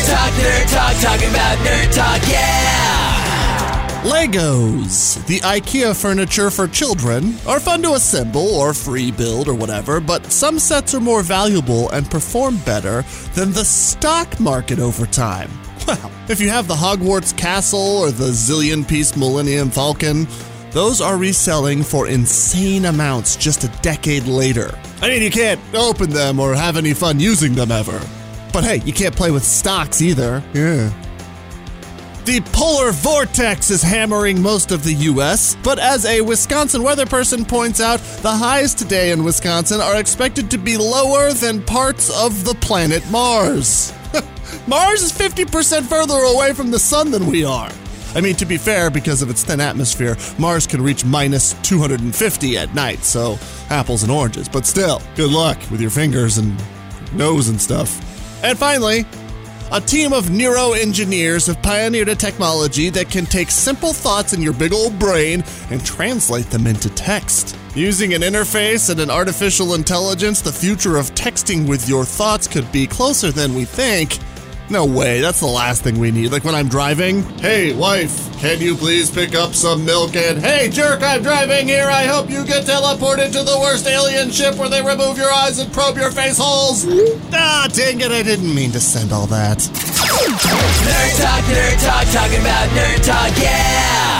Nerd talk, nerd talk, talking about nerd talk, yeah! Legos, the IKEA furniture for children, are fun to assemble or free build or whatever, but some sets are more valuable and perform better than the stock market over time. Well, if you have the Hogwarts Castle or the zillion piece Millennium Falcon, those are reselling for insane amounts just a decade later. I mean, you can't open them or have any fun using them ever. But hey, you can't play with stocks either. Yeah. The polar vortex is hammering most of the US, but as a Wisconsin weather person points out, the highs today in Wisconsin are expected to be lower than parts of the planet Mars. Mars is 50% further away from the sun than we are. I mean, to be fair, because of its thin atmosphere, Mars can reach minus 250 at night, so apples and oranges. But still, good luck with your fingers and nose and stuff. And finally, a team of neuroengineers have pioneered a technology that can take simple thoughts in your big old brain and translate them into text. Using an interface and an artificial intelligence, the future of texting with your thoughts could be closer than we think. No way, that's the last thing we need. Like when I'm driving, hey, wife, can you please pick up some milk? And hey, jerk, I'm driving here. I hope you get teleported to the worst alien ship where they remove your eyes and probe your face holes. Ah, dang it, I didn't mean to send all that. Nerd talk, nerd talk, talking about nerd talk, yeah!